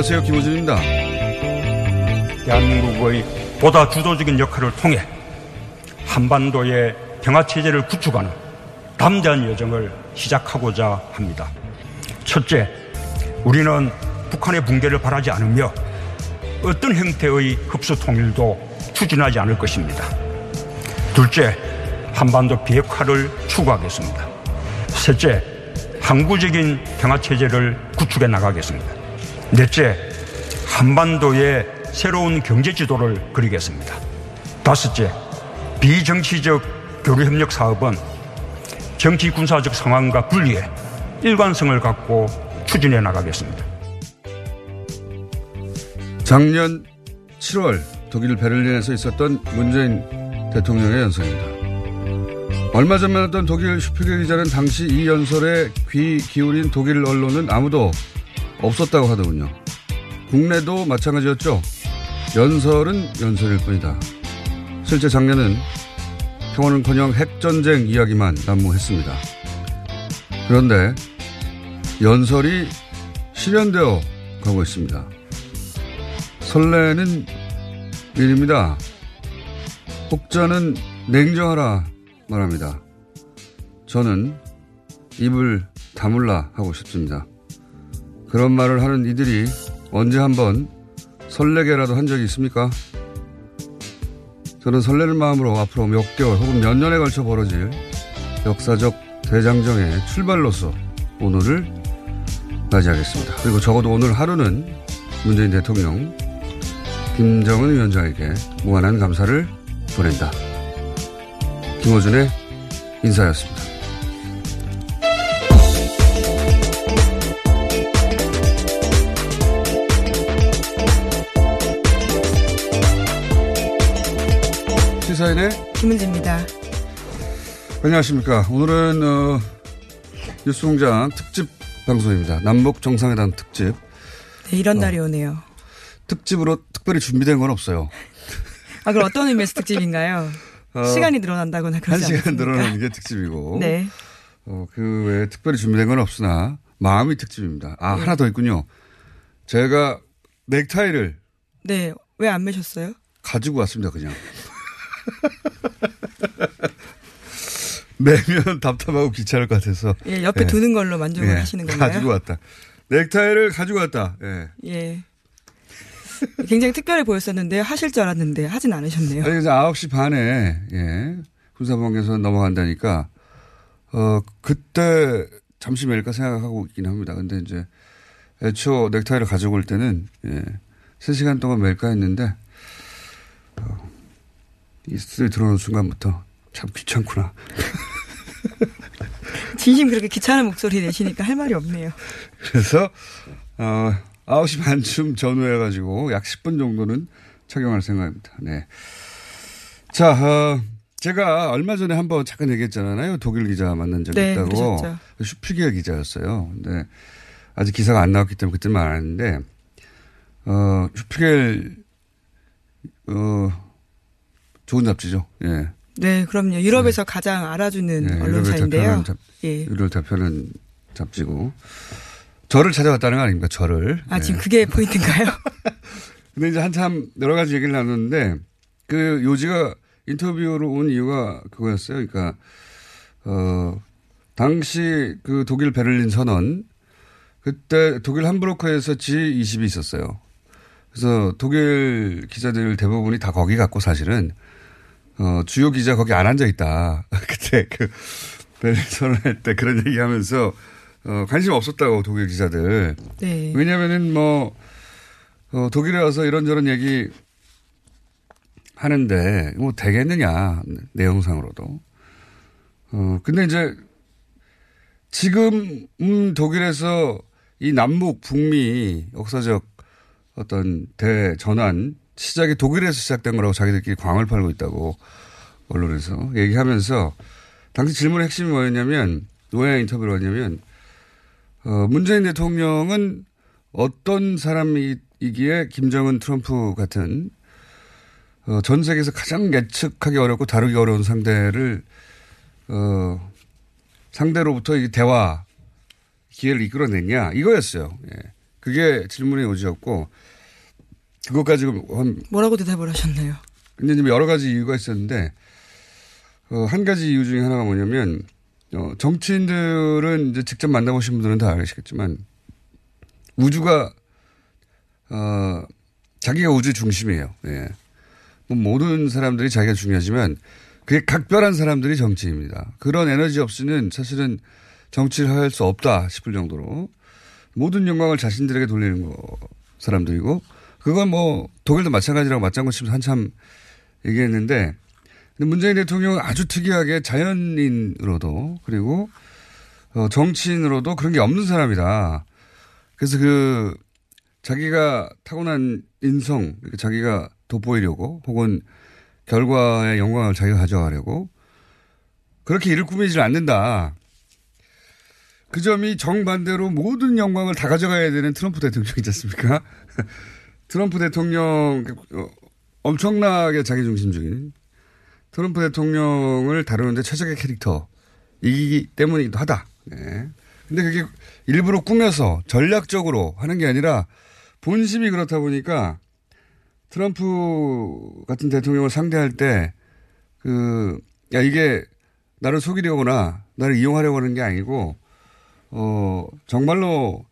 안녕하세요. 김호준입니다. 대한민국의 보다 주도적인 역할을 통해 한반도의 평화체제를 구축하는 담대한 여정을 시작하고자 합니다. 첫째, 우리는 북한의 붕괴를 바라지 않으며 어떤 형태의 흡수 통일도 추진하지 않을 것입니다. 둘째, 한반도 비핵화를 추구하겠습니다. 셋째, 항구적인 평화체제를 구축해 나가겠습니다. 넷째, 한반도의 새로운 경제 지도를 그리겠습니다. 다섯째, 비정치적 교류협력 사업은 정치 군사적 상황과 분리해 일관성을 갖고 추진해 나가겠습니다. 작년 7월 독일 베를린에서 있었던 문재인 대통령의 연설입니다. 얼마 전 만났던 독일 슈피겔 기자는 당시 이 연설에 귀 기울인 독일 언론은 아무도 없었다고 하더군요. 국내도 마찬가지였죠. 연설은 연설일 뿐이다. 실제 작년은 평화는커녕 핵전쟁 이야기만 난무했습니다. 그런데 연설이 실현되어 가고 있습니다. 설레는 일입니다. 혹자는 냉정하라 말합니다. 저는 입을 다물라 하고 싶습니다. 그런 말을 하는 이들이 언제 한번 설레게라도 한 적이 있습니까? 저는 설레는 마음으로 앞으로 몇 개월 혹은 몇 년에 걸쳐 벌어질 역사적 대장정의 출발로서 오늘을 맞이하겠습니다. 그리고 적어도 오늘 하루는 문재인 대통령, 김정은 위원장에게 무한한 감사를 보낸다. 김호준의 인사였습니다. 시사인의 김은지입니다. 안녕하십니까. 오늘은 어, 뉴스공장 특집 방송입니다. 남북 정상회담 특집. 네, 이런 날이 오네요. 특집으로 특별히 준비된 건 없어요. 아, 그럼 어떤 의미에서 특집인가요? 어, 시간이 늘어난다거나 그러지 한 시간? 늘어나는 게 특집이고. 네. 어, 그 외에 특별히 준비된 건 없으나 마음이 특집입니다. 아, 하나 더 있군요. 제가 넥타이를 네. 왜 안 매셨어요? 가지고 왔습니다, 그냥. 매면 답답하고 귀찮을 것 같아서. 예, 옆에 예. 두는 걸로 만족을 예, 하시는 건가요? 가지고 왔다. 넥타이를 가지고 왔다. 예. 예. 굉장히 특별해 보였었는데 하실 줄 알았는데 하진 않으셨네요. 아니, 그래서 9시 반에, 예. 군사법원에서 넘어간다니까, 어, 그때 잠시 맬까 생각하고 있긴 합니다. 근데 이제, 애초 넥타이를 가지고 올 때는, 예. 3시간 동안 맬까 했는데, 어, 이 스튜디오에 들어오는 순간부터 참 귀찮구나. 진심 그렇게 귀찮은 목소리 내시니까 할 말이 없네요. 그래서, 어, 9시 반쯤 전후해가지고 약 10분 정도는 착용할 생각입니다. 네. 자, 어, 제가 얼마 전에 한번 잠깐 얘기했잖아요. 독일 기자 만난 적이 네, 있다고. 그러셨죠. 슈피겔 기자였어요. 근데 아직 기사가 안 나왔기 때문에 안 했는데, 어, 슈피겔, 어, 좋은 잡지죠. 예. 네, 그럼요. 유럽에서 가장 알아주는 예, 언론사인데요. 잡, 예. 유럽을 대표하는 잡지고. 저를 찾아왔다는 거 아닙니까? 저를. 아, 예. 지금 그게 포인트인가요? 근데 이제 한참 여러 가지 얘기를 나눴는데 그 요지가 인터뷰로 온 이유가 그거였어요. 그러니까 어 당시 그 독일 베를린 선언 그때 독일 함부르크에서 G20이 있었어요. 그래서 독일 기자들 대부분이 다 거기 갔고 사실은 어 주요 기자 거기 안 앉아 있다. 그때 그 베를린 선언할 때 그런 얘기 하면서 어 관심 없었다고 독일 기자들. 네. 왜냐면은 뭐, 어, 독일에 와서 이런저런 얘기 하는데, 뭐 되겠느냐, 내용상으로도. 어, 근데 이제, 지금, 음, 독일에서 이 남북, 북미 역사적 어떤 대전환, 시작이 독일에서 시작된 거라고 자기들끼리 광을 팔고 있다고, 언론에서 얘기하면서, 당시 질문의 핵심이 뭐였냐면, 노예 인터뷰를 했냐면, 어, 문재인 대통령은 어떤 사람이기에 김정은 트럼프 같은 어, 전 세계에서 가장 예측하기 어렵고 다루기 어려운 상대를 어, 상대로부터 이 대화 기회를 이끌어냈냐 이거였어요. 예. 그게 질문의 요지였고 그것까지 한 뭐라고 대답을 하셨나요? 근데 지금 여러 가지 이유가 있었는데 어, 한 가지 이유 중에 하나가 뭐냐면 어, 정치인들은 이제 직접 만나보신 분들은 다 아시겠지만 우주가 어, 자기가 우주 중심이에요. 예. 뭐 모든 사람들이 자기가 중요하지만 그게 각별한 사람들이 정치입니다. 그런 에너지 없이는 사실은 정치를 할 수 없다 싶을 정도로 모든 영광을 자신들에게 돌리는 거 사람들이고 그건 뭐 독일도 마찬가지라고 맞장구 치면서 한참 얘기했는데 근데 문재인 대통령은 아주 특이하게 자연인으로도 그리고 어, 정치인으로도 그런 게 없는 사람이다. 그래서 그 자기가 타고난 인성, 자기가 돋보이려고 혹은 결과의 영광을 자기가 가져가려고 그렇게 일을 꾸미질 않는다. 그 점이 정반대로 모든 영광을 다 가져가야 되는 트럼프 대통령이지 않습니까? 트럼프 대통령 어, 엄청나게 자기중심적인 트럼프 대통령을 다루는데 최적의 캐릭터이기 때문이기도 하다. 네. 근데 그게 일부러 꾸며서 전략적으로 하는 게 아니라 본심이 그렇다 보니까 트럼프 같은 대통령을 상대할 때 그, 야, 이게 나를 속이려거나 나를 이용하려고 하는 게 아니고 어, 정말로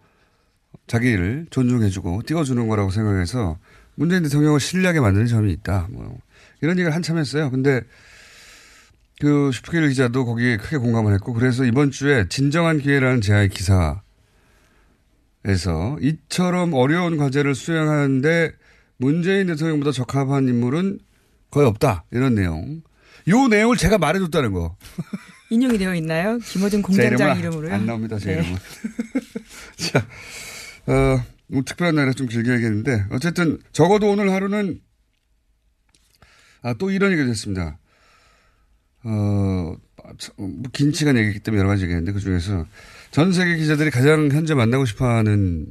자기를 존중해주고 띄워주는 거라고 생각해서 문재인 대통령을 신뢰하게 만드는 점이 있다. 뭐 이런 얘기를 한참 했어요. 근데 그 슈프길 기자도 거기에 크게 공감을 했고 그래서 이번 주에 진정한 기회라는 제아의 기사에서 이처럼 어려운 과제를 수행하는데 문재인 대통령보다 적합한 인물은 거의 없다. 이런 내용. 요 내용을 제가 말해줬다는 거. 인용이 되어 있나요? 이름은 공장장 안- 이름으로요? 안 나옵니다, 제 네. 이름은. 자, 어, 뭐 특별한 날에 좀 길게 얘기했는데, 어쨌든, 적어도 오늘 하루는, 아, 또 이런 얘기가 됐습니다. 어, 참, 뭐긴 시간 얘기했기 때문에 여러 가지 얘기했는데, 그 중에서 전 세계 기자들이 가장 현재 만나고 싶어 하는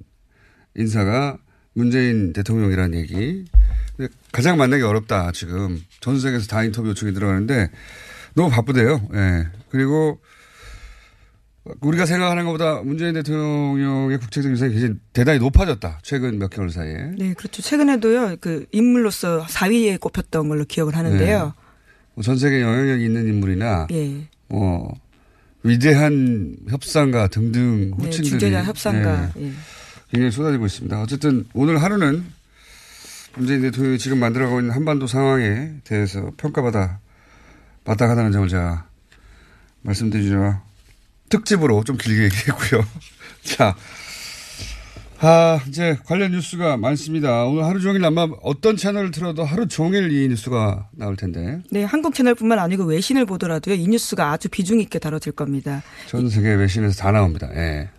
인사가 문재인 대통령이라는 얘기. 가장 만나기 어렵다, 지금. 전 세계에서 다 인터뷰 요청이 들어가는데, 너무 바쁘대요. 예. 그리고 우리가 생각하는 것보다 문재인 대통령의 국제적 위상이 굉장히 대단히 높아졌다. 최근 몇 개월 사이에. 네, 그렇죠. 최근에도요, 그 인물로서 4위에 꼽혔던 걸로 기억을 하는데요. 뭐전 세계 영향력 있는 인물이나 예. 뭐 위대한 협상가 등등 네, 호칭들이 주제자 협상가. 예, 예. 굉장히 쏟아지고 있습니다. 어쨌든 오늘 하루는 문재인 대통령이 지금 만들어가고 있는 한반도 상황에 대해서 평가받아 마땅하다는 점을 제가 말씀드리자 특집으로 좀 길게 얘기했고요. 자, 아, 이제 관련 뉴스가 많습니다. 오늘 하루 종일 아마 어떤 채널을 틀어도 하루 종일 이 뉴스가 나올 텐데 네, 한국 채널뿐만 아니고 외신을 보더라도요, 이 뉴스가 아주 비중 있게 다뤄질 겁니다. 전 세계 외신에서 다 나옵니다. 예.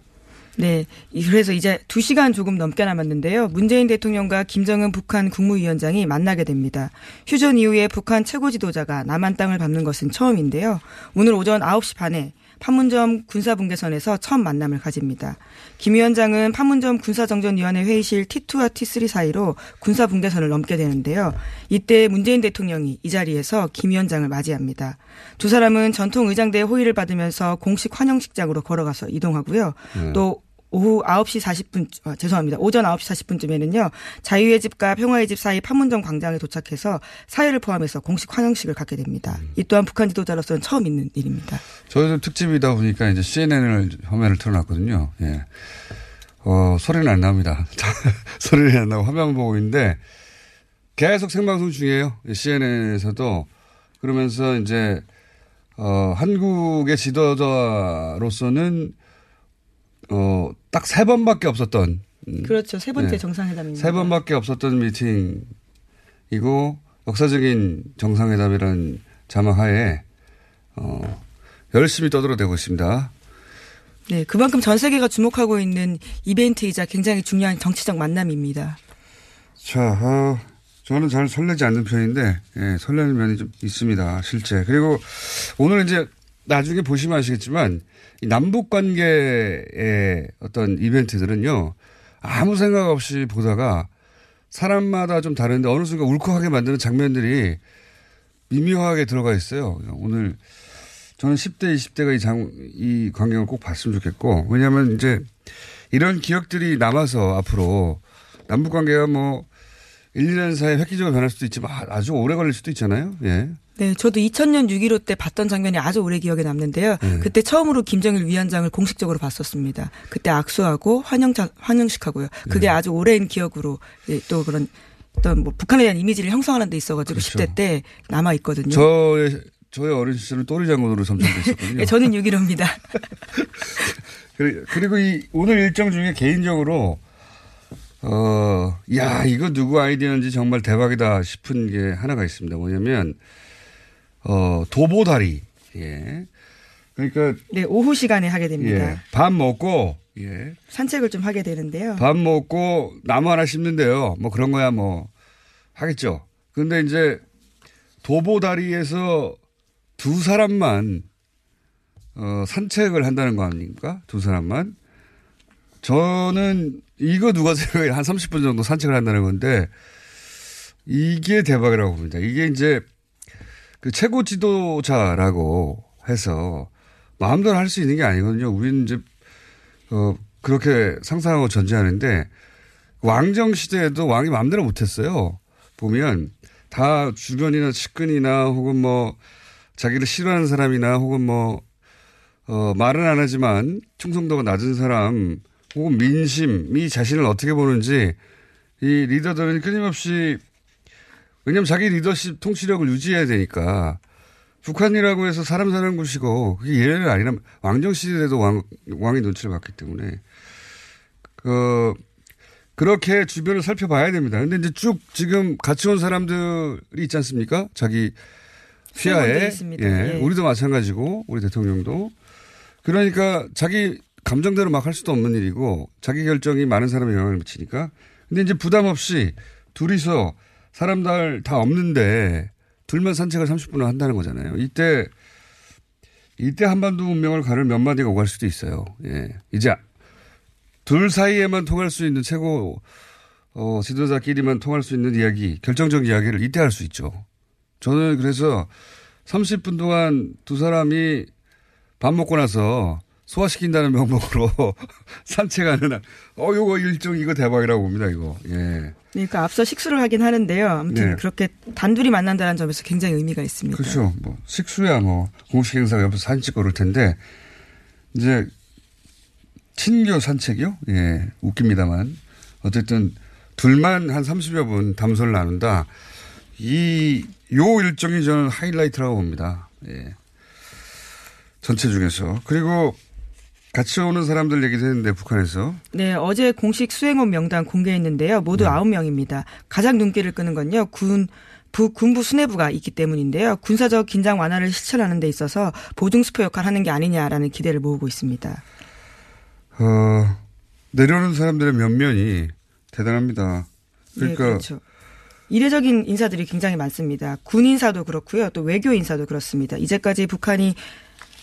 네. 그래서 이제 2시간 조금 넘게 남았는데요. 문재인 대통령과 김정은 북한 국무위원장이 만나게 됩니다. 휴전 이후에 북한 최고 지도자가 남한 땅을 밟는 것은 처음인데요. 오늘 오전 9시 반에 판문점 군사분계선에서 처음 만남을 가집니다. 김 위원장은 판문점 군사정전위원회 회의실 T2와 T3 사이로 군사분계선을 넘게 되는데요. 이때 문재인 대통령이 이 자리에서 김 위원장을 맞이합니다. 두 사람은 전통 의장대의 호의를 받으면서 공식 환영식장으로 걸어가서 이동하고요. 네. 또 오후 9시 40분, 어, 죄송합니다. 오전 9시 40분쯤에는요, 자유의 집과 평화의 집 사이 판문점 광장에 도착해서 사회를 포함해서 공식 환영식을 갖게 됩니다. 이 또한 북한 지도자로서는 처음 있는 일입니다. 저희도 특집이다 보니까 이제 CNN을 화면을 틀어놨거든요. 예. 어, 소리는 안 납니다. 소리는 안 나고 화면 보고 있는데 계속 생방송 중이에요. CNN에서도 그러면서 이제 어, 한국의 지도자로서는 어, 딱 세 번밖에 없었던 음, 그렇죠. 세 번째 네. 정상회담입니다. 세 번밖에 없었던 미팅이고 역사적인 정상회담이라는 자막하에 어, 열심히 떠들어대고 있습니다. 네, 그만큼 전 세계가 주목하고 있는 이벤트이자 굉장히 중요한 정치적 만남입니다. 자, 어, 저는 잘 설레지 않는 편인데, 예, 설레는 면이 좀 있습니다, 실제. 그리고 오늘 이제 나중에 보시면 아시겠지만, 이 남북 관계의 어떤 이벤트들은요, 아무 생각 없이 보다가 사람마다 좀 다른데 어느 순간 울컥하게 만드는 장면들이 미묘하게 들어가 있어요. 오늘 저는 10대, 20대가 이 장, 이 광경을 꼭 봤으면 좋겠고, 왜냐하면 이제 이런 기억들이 남아서 앞으로 남북 관계가 뭐 1, 2년 사이에 획기적으로 변할 수도 있지만 아주 오래 걸릴 수도 있잖아요. 예. 네, 저도 2000년 6.15 때 봤던 장면이 아주 오래 기억에 남는데요. 네. 그때 처음으로 김정일 위원장을 공식적으로 봤었습니다. 그때 악수하고 환영 환영식 하고요. 그게 네. 아주 오랜 기억으로 예, 또 그런 어떤 뭐 북한에 대한 이미지를 형성하는 데 있어가지고 그렇죠. 10대 때 남아 있거든요. 저의, 저의 어린 시절은 또리 장군으로 있었거든요. 예, 저는 6.15입니다. 그리- 그리고 이 오늘 일정 중에 개인적으로 어, 야, 이거 누구 아이디어인지 정말 대박이다 싶은 게 하나가 있습니다. 뭐냐면, 어, 도보다리. 예. 그러니까, 네, 오후 시간에 하게 됩니다. 예. 밥 먹고, 예. 산책을 좀 하게 되는데요. 밥 먹고 나무 하나 심는데요. 뭐 그런 거야 뭐 하겠죠. 근데 이제 도보다리에서 두 사람만 어, 산책을 한다는 거 아닙니까? 두 사람만. 저는 이거 누가 생각해 한 30분 정도 산책을 한다는 건데 이게 대박이라고 봅니다. 이게 이제 그 최고 지도자라고 해서 마음대로 할 수 있는 게 아니거든요. 우리는 이제 어, 그렇게 상상하고 전제하는데 왕정 시대에도 왕이 마음대로 못했어요. 보면 다 주변이나 측근이나 혹은 뭐 자기를 싫어하는 사람이나 혹은 뭐 어, 말은 안 하지만 충성도가 낮은 사람 혹은 민심이 자신을 어떻게 보는지 이 리더들은 끊임없이 왜냐하면 자기 리더십 통치력을 유지해야 되니까 북한이라고 해서 사람 사는 곳이고 그게 예외는 아니라 왕정 시대에도 왕, 왕의 눈치를 봤기 때문에 그 그렇게 주변을 살펴봐야 됩니다. 근데 이제 쭉 지금 같이 온 사람들이 있지 않습니까? 자기 휘하에 있습니다. 예, 예. 우리도 마찬가지고 우리 대통령도 그러니까 자기 감정대로 막 할 수도 없는 일이고 자기 결정이 많은 사람에 영향을 미치니까 근데 이제 부담 없이 둘이서 사람들 다 없는데 둘만 산책을 30분을 한다는 거잖아요. 이때 이때 한반도 문명을 가를 몇 마디가 오갈 수도 있어요. 예. 이제 둘 사이에만 통할 수 있는 최고 어, 지도자끼리만 통할 수 있는 이야기, 결정적 이야기를 이때 할 수 있죠. 저는 그래서 30분 동안 두 사람이 밥 먹고 나서 소화시킨다는 명목으로 산책하는, 날. 어, 요거 일정 이거 대박이라고 봅니다, 이거. 예. 그러니까 앞서 식수를 하긴 하는데요. 아무튼 네. 그렇게 단둘이 만난다는 점에서 굉장히 의미가 있습니다. 그렇죠. 뭐, 식수야 뭐, 공식 행사가 옆에서 사진 찍고 그럴 텐데, 이제, 친교 산책이요? 예, 웃깁니다만. 어쨌든, 둘만 한 30여 분 담소를 나눈다. 이, 요 일정이 저는 하이라이트라고 봅니다. 예. 전체 중에서. 그리고 같이 오는 사람들 얘기도 했는데, 북한에서. 네, 어제 공식 수행원 명단 공개했는데요. 모두 네. 아홉 명입니다. 가장 눈길을 끄는 건요. 군 부, 군부 수뇌부가 있기 때문인데요. 군사적 긴장 완화를 실천하는 데 있어서 보증 수표 역할을 하는 게 아니냐라는 기대를 모으고 있습니다. 어, 내려오는 사람들의 면면이 대단합니다. 그러니까 네, 그렇죠. 이례적인 인사들이 굉장히 많습니다. 군 인사도 그렇고요. 또 외교 인사도 그렇습니다. 이제까지 북한이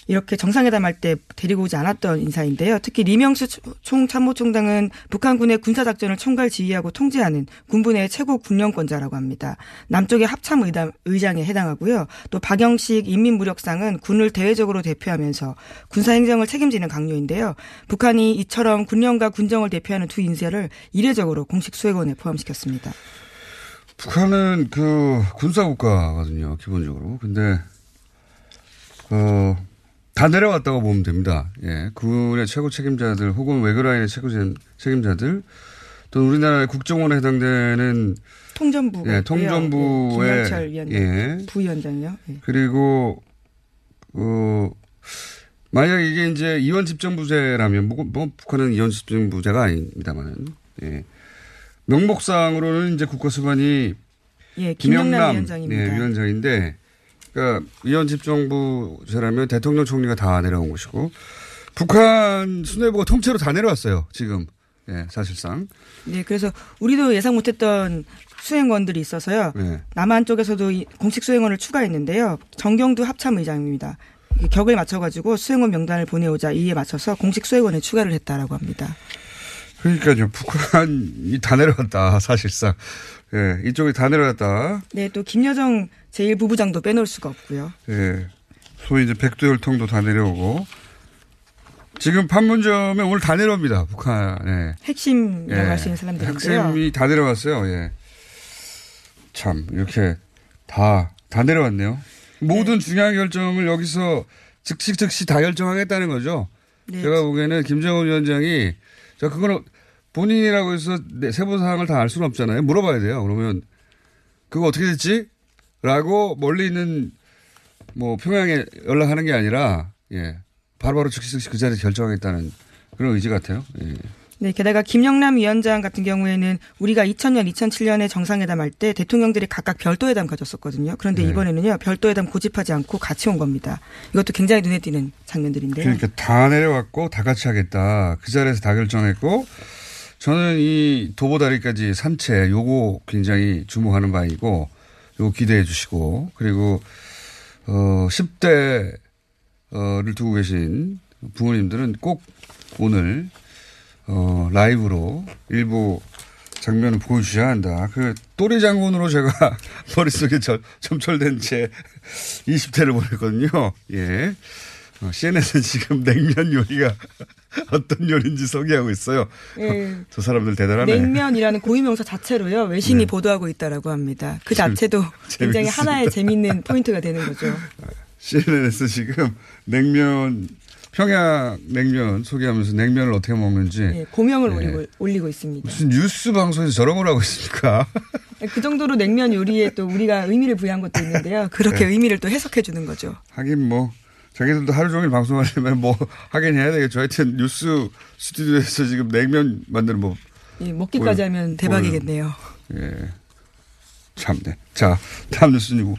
이렇게 정상회담 할 때 데리고 오지 않았던 인사인데요. 특히 리명수 총참모총장은 북한군의 군사작전을 총괄 지휘하고 통제하는 군부 내 최고 군령권자라고 합니다. 남쪽의 합참의장, 의장에 해당하고요. 또 박영식 인민무력상은 군을 대외적으로 대표하면서 군사행정을 책임지는 강요인데요. 북한이 이처럼 군령과 군정을 대표하는 두 인사를 이례적으로 공식 수행원에 포함시켰습니다. 북한은 그 군사국가거든요, 기본적으로. 근데, 어, 다 내려왔다고 보면 됩니다. 예. 군의 최고 책임자들 혹은 외교라인의 최고 책임자들 또 우리나라의 국정원에 해당되는 통전부 예, 통전부의 예, 김영철 위원장, 예. 부위원장요. 예. 그리고 어 만약 이게 이제 이원 집정부제라면 뭐, 뭐 북한은 이원 집정부제가 아닙니다만은 예. 명목상으로는 이제 국가수반이 예, 김영남 위원장입니다. 예, 위원장인데 그러니까 이원 집정부제라면 대통령 총리가 다 내려온 것이고 북한 수뇌부가 통째로 다 내려왔어요. 지금 예, 사실상. 네, 그래서 우리도 예상 못했던 수행원들이 있어서요. 네. 남한 쪽에서도 공식 수행원을 추가했는데요. 정경두 합참 의장입니다. 격을 맞춰가지고 수행원 명단을 보내오자 이에 맞춰서 공식 수행원에 추가를 했다라고 합니다. 그러니까요. 북한이 다 내려왔다, 사실상. 예, 이쪽이 다 내려왔다. 네, 또 김여정 제1부부장도 빼놓을 수가 없고요. 예. 소위 이제 백두혈통도 다 내려오고. 지금 판문점에 오늘 다 내려옵니다, 북한에. 핵심이라고 예. 할수 있는 사람들인데요. 핵심이 다 내려왔어요, 예. 참, 이렇게 다, 다 내려왔네요. 모든 네. 중요한 결정을 여기서 즉시 즉시 다 결정하겠다는 거죠. 네. 제가 보기에는 김정은 위원장이 자 그거는 본인이라고 해서 세부 사항을 다 알 수는 없잖아요. 물어봐야 돼요. 그러면 그거 어떻게 됐지? 라고 멀리 있는 뭐 평양에 연락하는 게 아니라 예 바로바로 즉시 즉시 그 자리에 결정하겠다는 그런 의지 같아요. 예. 네, 게다가 김영남 위원장 같은 경우에는 우리가 2000년, 2007년에 정상회담 할 때 대통령들이 각각 별도회담 가졌었거든요. 그런데 네. 이번에는요, 별도회담 고집하지 않고 같이 온 겁니다. 이것도 굉장히 눈에 띄는 장면들인데요. 그러니까 다 내려왔고 다 같이 하겠다. 그 자리에서 다 결정했고 저는 이 도보다리까지 산채 요거 굉장히 주목하는 바이고 요거 기대해 주시고 그리고 어 10대를 두고 계신 부모님들은 꼭 오늘 어, 라이브로 일부 장면을 보여주셔야 한다. 그 또리 장군으로 제가 머릿속에 저, 점철된 채 20대를 보냈거든요. 예. 어, CNN은 지금 냉면 요리가 어떤 요리인지 소개하고 있어요. 예. 저 사람들 대단하네. 냉면이라는 고유명사 자체로요. 외신이 네. 보도하고 있다라고 합니다. 그 자체도 굉장히 하나의 재밌는 포인트가 되는 거죠. CNN에서 지금 냉면 평양 냉면 소개하면서 냉면을 어떻게 먹는지 네, 고명을 네. 올리고, 올리고 있습니다. 무슨 뉴스 방송에서 저런 걸 하고 있습니까? 네, 그 정도로 냉면 요리에 또 우리가 의미를 부여한 것도 있는데요. 그렇게 네. 의미를 또 해석해 주는 거죠. 하긴 뭐 자기들도 하루 종일 방송하려면 뭐 하긴 해야 되겠죠. 하여튼 뉴스 스튜디오에서 지금 냉면 만드는 법. 예, 먹기까지 보여, 하면 대박이겠네요. 보여. 예. 참네. 자, 다음 뉴스는 우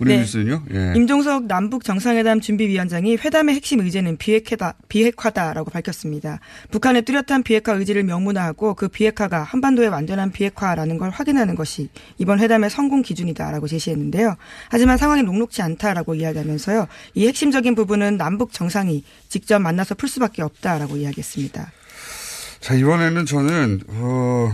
리 네. 뉴스는요? 예. 임종석 남북 정상회담 준비위원장이 회담의 핵심 의제는 비핵화다, 비핵화다라고 밝혔습니다. 북한의 뚜렷한 비핵화 의지를 명문화하고 그 비핵화가 한반도의 완전한 비핵화라는 걸 확인하는 것이 이번 회담의 성공 기준이다라고 제시했는데요. 하지만 상황이 녹록지 않다라고 이야기하면서요. 이 핵심적인 부분은 남북 정상이 직접 만나서 풀 수밖에 없다라고 이야기했습니다. 자, 이번에는 저는, 어,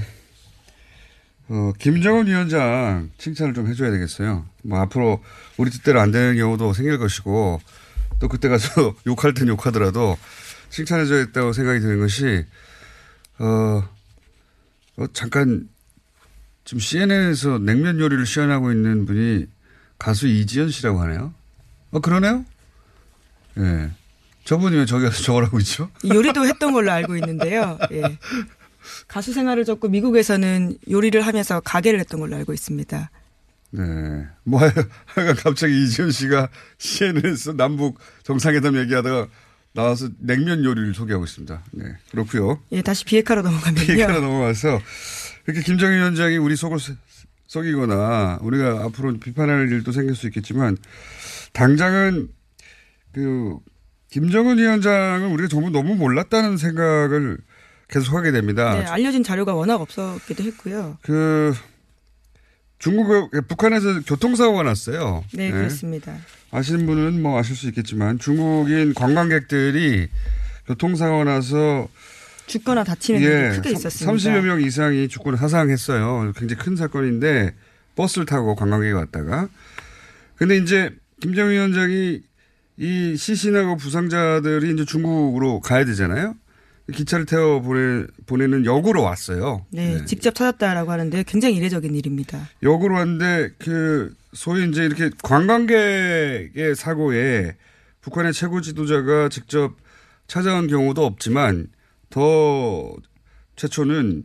어, 김정은 위원장 칭찬을 좀 해줘야 되겠어요. 뭐 앞으로 우리 뜻대로 안 되는 경우도 생길 것이고 또 그때 가서 욕할 땐 욕하더라도 칭찬해줘야겠다고 생각이 드는 것이 어, 어 잠깐 지금 CNN에서 냉면 요리를 시연하고 있는 분이 가수 이지연 씨라고 하네요. 어 그러네요. 예. 네. 저분이 왜 저기 가서 저걸 하고 있죠? 요리도 했던 걸로 알고 있는데요. 예. 가수 생활을 접고 미국에서는 요리를 하면서 가게를 했던 걸로 알고 있습니다. 네. 뭐, 하여간 갑자기 이지현 씨가 CNN에서 남북 정상회담 얘기하다가 나와서 냉면 요리를 소개하고 있습니다. 네. 그렇고요 예, 다시 비핵화로 넘어가면요. 비핵화로 넘어가서 이렇게 김정일 위원장이 우리 속을 썩이거나 우리가 앞으로 비판할 일도 생길 수 있겠지만 당장은 그 김정은 위원장은 우리가 정말 너무 몰랐다는 생각을 계속 하게 됩니다. 네, 알려진 자료가 워낙 없었기도 했고요. 그 중국 북한에서 교통사고가 났어요. 네, 그렇습니다. 아시는 분은 뭐 아실 수 있겠지만 중국인 관광객들이 교통사고 나서 죽거나 다치는 일이 예, 크게 있었습니다. 30여 명 이상이 죽거나 사상했어요. 굉장히 큰 사건인데 버스를 타고 관광객이 왔다가 근데 이제 김정은 위원장이 이 시신하고 부상자들이 이제 중국으로 가야 되잖아요. 기차를 태워 보내, 보내는 역으로 왔어요. 네, 직접 찾았다라고 하는데 굉장히 이례적인 일입니다. 역으로 왔는데 그 소위 이제 이렇게 관광객의 사고에 북한의 최고 지도자가 직접 찾아온 경우도 없지만 더 최초는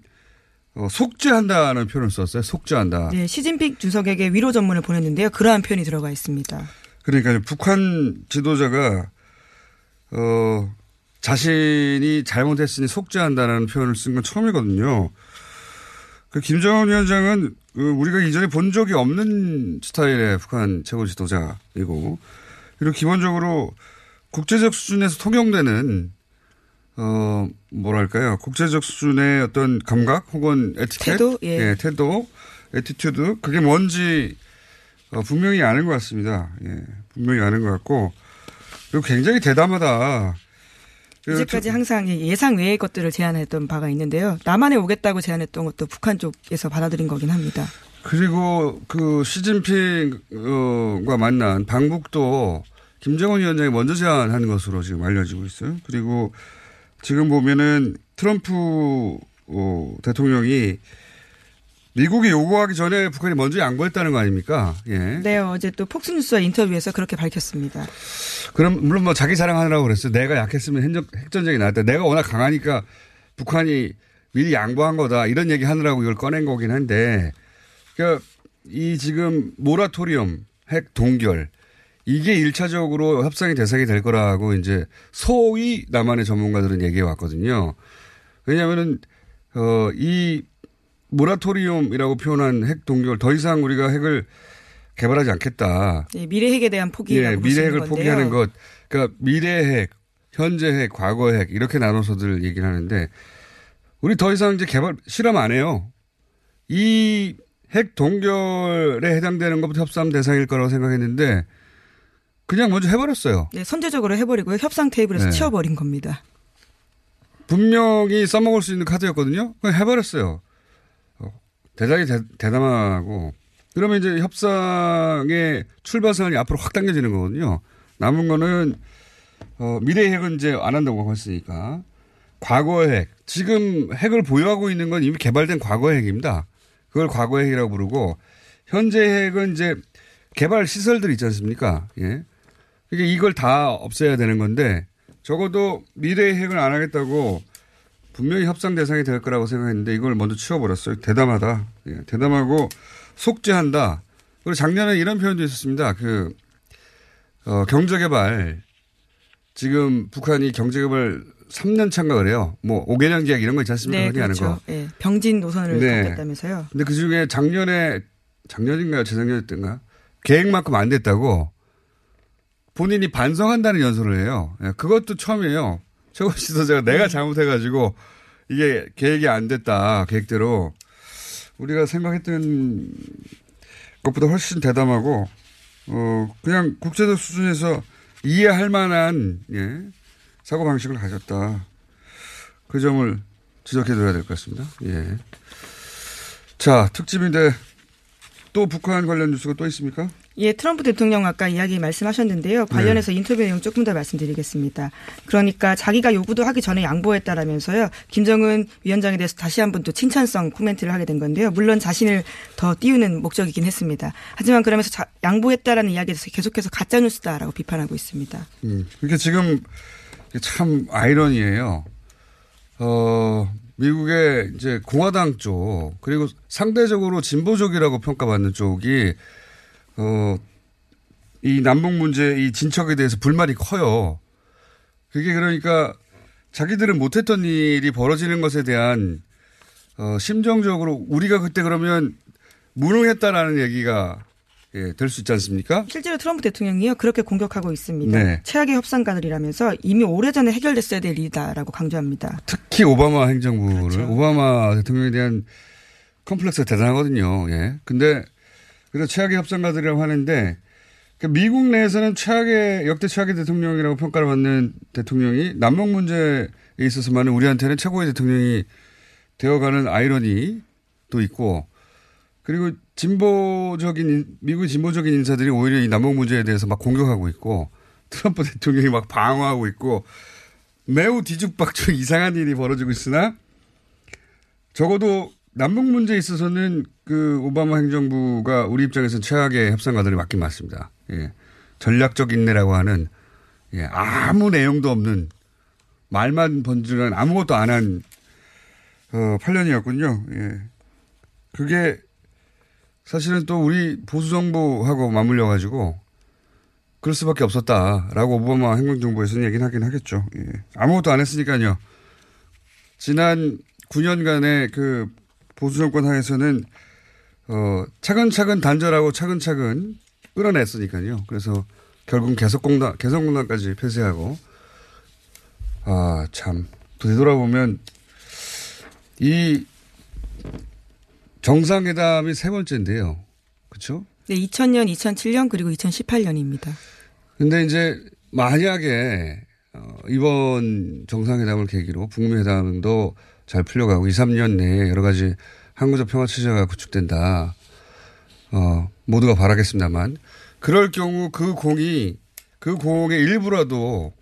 어, 속죄한다는 표현을 썼어요. 속죄한다. 네, 시진핑 주석에게 위로 전문을 보냈는데요. 그러한 표현이 들어가 있습니다. 그러니까 북한 지도자가 어 자신이 잘못했으니 속죄한다는 표현을 쓴 건 처음이거든요. 그 김정은 위원장은 그 우리가 이전에 본 적이 없는 스타일의 북한 최고 지도자이고 그리고 기본적으로 국제적 수준에서 통용되는 어 뭐랄까요 국제적 수준의 어떤 감각 혹은 에티켓 태도, 예. 예 태도 attitude 그게 뭔지 어, 분명히 아는 것 같습니다. 예, 분명히 아는 것 같고 그리고 굉장히 대담하다. 그 이제까지 항상 예상 외의 것들을 제안했던 바가 있는데요. 남한에 오겠다고 제안했던 것도 북한 쪽에서 받아들인 거긴 합니다. 그리고 그 시진핑과 만난 방북도 김정은 위원장이 먼저 제안한 것으로 지금 알려지고 있어요. 그리고 지금 보면은 트럼프 어, 대통령이 미국이 요구하기 전에 북한이 먼저 양보했다는 거 아닙니까? 예. 네, 어제 또 폭스뉴스와 인터뷰에서 그렇게 밝혔습니다. 그럼 물론 뭐 자기 자랑하느라고 그랬어요. 내가 약했으면 핵전, 핵전쟁이 나왔다. 내가 워낙 강하니까 북한이 미리 양보한 거다. 이런 얘기 하느라고 이걸 꺼낸 거긴 한데, 그러니까 이 지금 모라토리엄 핵 동결 이게 일차적으로 협상의 대상이 될 거라고 이제 소위 남한의 전문가들은 얘기해 왔거든요. 왜냐하면은 어, 이 모라토리엄이라고 표현한 핵 동결 더 이상 우리가 핵을 개발하지 않겠다. 예, 미래 핵에 대한 포기라고 예, 미래 핵을 건데요. 포기하는 것. 그러니까 미래 핵, 현재 핵, 과거 핵 이렇게 나눠서들 얘기를 하는데 우리 더 이상 이제 개발 실험 안 해요. 이 핵 동결에 해당되는 것부터 협상 대상일 거라고 생각했는데 그냥 먼저 해버렸어요. 네, 선제적으로 해버리고요. 협상 테이블에서 네. 치워버린 겁니다. 분명히 써먹을 수 있는 카드였거든요. 그냥 해버렸어요. 어, 대단히 대, 대담하고 그러면 이제 협상의 출발선이 앞으로 확 당겨지는 거거든요. 남은 거는 어, 미래 핵은 이제 안 한다고 했으니까 과거 핵 지금 핵을 보유하고 있는 건 이미 개발된 과거 핵입니다. 그걸 과거 핵이라고 부르고 현재 핵은 이제 개발 시설들 있지 않습니까? 예. 이게 이걸 다 없애야 되는 건데 적어도 미래의 핵을 안 하겠다고 분명히 협상 대상이 될 거라고 생각했는데 이걸 먼저 치워버렸어요. 대담하다. 예, 대담하고 속죄한다. 그리고 작년에 이런 표현도 있었습니다. 그, 어, 경제개발. 지금 북한이 경제개발 3년 차인가 그래요. 뭐 5개년 계약 이런 거 있지 않습니까? 네, 흔히 하는 그렇죠. 거. 예, 병진 노선을 네. 걷겠다면서요. 근데 그 중에 작년에, 작년인가요? 재작년이었던가? 계획만큼 안 됐다고 본인이 반성한다는 연설을 해요. 예, 그것도 처음이에요. 최고 지도자가 내가 잘못해가지고 이게 계획이 안 됐다. 계획대로. 우리가 생각했던 것보다 훨씬 대담하고, 어, 그냥 국제적 수준에서 이해할 만한, 예, 사고 방식을 가졌다. 그 점을 지적해줘야 될 것 같습니다. 예. 자, 특집인데 또 북한 관련 뉴스가 또 있습니까? 예, 트럼프 대통령 아까 이야기 말씀하셨는데요. 관련해서 네. 인터뷰 내용 조금 더 말씀드리겠습니다. 그러니까 자기가 요구도 하기 전에 양보했다라면서요. 김정은 위원장에 대해서 다시 한번 또 칭찬성 코멘트를 하게 된 건데요. 물론 자신을 더 띄우는 목적이긴 했습니다. 하지만 그러면서 자- 양보했다라는 이야기에 대해서 계속해서 가짜뉴스다라고 비판하고 있습니다. 음, 그러니까 지금 참 아이러니예요. 어, 미국의 이제 공화당 쪽 그리고 상대적으로 진보적이라고 평가받는 쪽이 어, 이 남북 문제 이 진척에 대해서 불만이 커요. 그게 그러니까 자기들은 못했던 일이 벌어지는 것에 대한 어, 심정적으로 우리가 그때 그러면 무능했다라는 얘기가 예, 될 수 있지 않습니까? 실제로 트럼프 대통령이요 그렇게 공격하고 있습니다. 네. 최악의 협상가들이라면서 이미 오래전에 해결됐어야 될 일이다라고 강조합니다. 특히 오바마 행정부를 그렇죠. 오바마 대통령에 대한 컴플렉스가 대단하거든요. 예. 근데 그래서 최악의 협상가들이라고 하는데 그 미국 내에서는 최악의 역대 최악의 대통령이라고 평가를 받는 대통령이 남북 문제에 있어서만은 우리한테는 최고의 대통령이 되어가는 아이러니도 있고 그리고 진보적인 인- 미국의 진보적인 인사들이 오히려 이 남북 문제에 대해서 막 공격하고 있고 트럼프 대통령이 막 방어하고 있고 매우 뒤죽박죽 이상한 일이 벌어지고 있으나 적어도 남북 문제에 있어서는 그 오바마 행정부가 우리 입장에서는 최악의 협상가들이 맞긴 맞습니다. 예. 전략적 인내라고 하는 예. 아무 내용도 없는 말만 번지는 아무것도 안한 어, 8년이었군요. 예. 그게 사실은 또 우리 보수 정부하고 맞물려 가지고 그럴 수밖에 없었다라고 오바마 행정정부에서는 얘기는 하긴 하겠죠. 예. 아무것도 안 했으니까요. 지난 9년간의 그 보수 정권 하에서는 어 차근차근 단절하고 차근차근 끌어냈으니까요. 그래서 결국 개성공단 개성공단까지 폐쇄하고 아 참 되돌아보면 이 정상회담이 세 번째인데요. 그렇죠? 네, 2000년, 2007년 그리고 2018년입니다. 근데 이제 만약에 어, 이번 정상회담을 계기로 북미 회담도 잘 풀려가고 2, 3년 내에 여러 가지 항구적 평화 체제가 구축된다. 어, 모두가 바라겠습니다만 그럴 경우 그 공이 그 공의 일부라도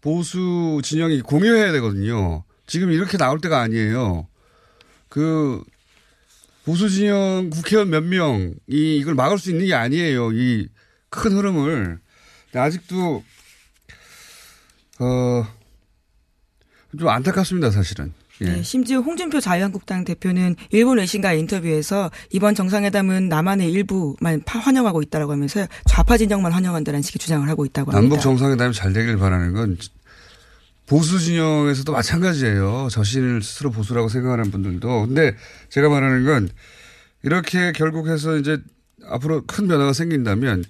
보수 진영이 공유해야 되거든요. 지금 이렇게 나올 때가 아니에요. 그 보수 진영 국회의원 몇 명이 이걸 막을 수 있는 게 아니에요. 이 큰 흐름을. 아직도 어, 좀 안타깝습니다, 사실은. 예. 네, 심지어 홍준표 자유한국당 대표는 일본 외신과의 인터뷰에서 이번 정상회담은 남한의 일부만 파- 환영하고 있다라고 하면서 좌파 진영만 환영한다는 식의 주장을 하고 있다고 합니다. 남북 정상회담이 잘 되길 바라는 건 보수 진영에서도 마찬가지예요. 자신을 스스로 보수라고 생각하는 분들도. 근데 제가 말하는 건 이렇게 결국 해서 이제 앞으로 큰 변화가 생긴다면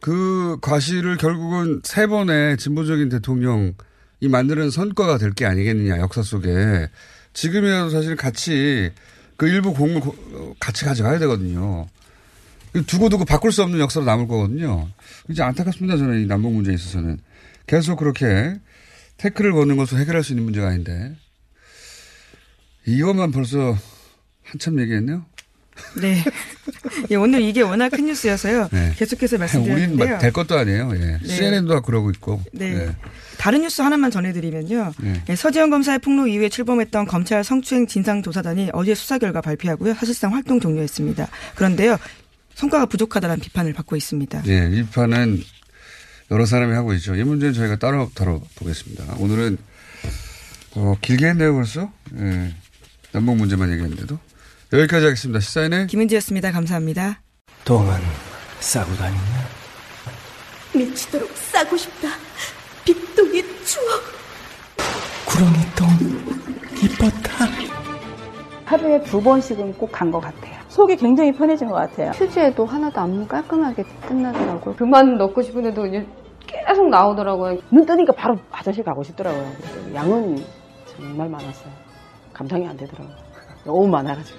그 과실을 결국은 세 번의 진보적인 대통령 이 만드는 선거가 될 게 아니겠느냐 역사 속에 지금이라도 사실 같이 그 일부 공을 같이 가져가야 되거든요. 두고두고 바꿀 수 없는 역사로 남을 거거든요. 이제 안타깝습니다. 저는 이 남북 문제에 있어서는. 계속 그렇게 태클을 거는 것으로 해결할 수 있는 문제가 아닌데. 이것만 벌써 한참 얘기했네요. 네. 예, 오늘 이게 워낙 큰 뉴스여서요. 네. 계속해서 우린 말씀드렸는데요. 될 것도 아니에요. 예. 네. CNN도 그러고 있고. 네. 예. 다른 뉴스 하나만 전해드리면요. 네. 예, 서지현 검사의 폭로 이후에 출범했던 검찰 성추행 진상조사단이 어제 수사 결과 발표하고요. 사실상 활동 종료했습니다. 그런데요. 성과가 부족하다는 비판을 받고 있습니다. 예, 이 판은 여러 사람이 하고 있죠. 이 문제는 저희가 따로 다뤄보겠습니다. 오늘은, 어, 길게 했네요, 벌써. 예. 남북 문제만 얘기했는데도. 여기까지 하겠습니다. 시사인의 김은지였습니다. 감사합니다. 똥은 싸고 다니냐? 미치도록 싸고 싶다. 빅동의 추억. 구렁이 똥 이뻤다. 하루에 두 번씩은 꼭 간 것 같아요. 속이 굉장히 편해진 것 같아요. 휴지에도 하나도 안 깔끔하게 끝나더라고요. 그만 넣고 싶은데도 이제 계속 나오더라고요. 눈 뜨니까 바로 화장실 가고 싶더라고요. 양은 정말 많았어요. 감당이 안 되더라고요. 너무 많아가지고.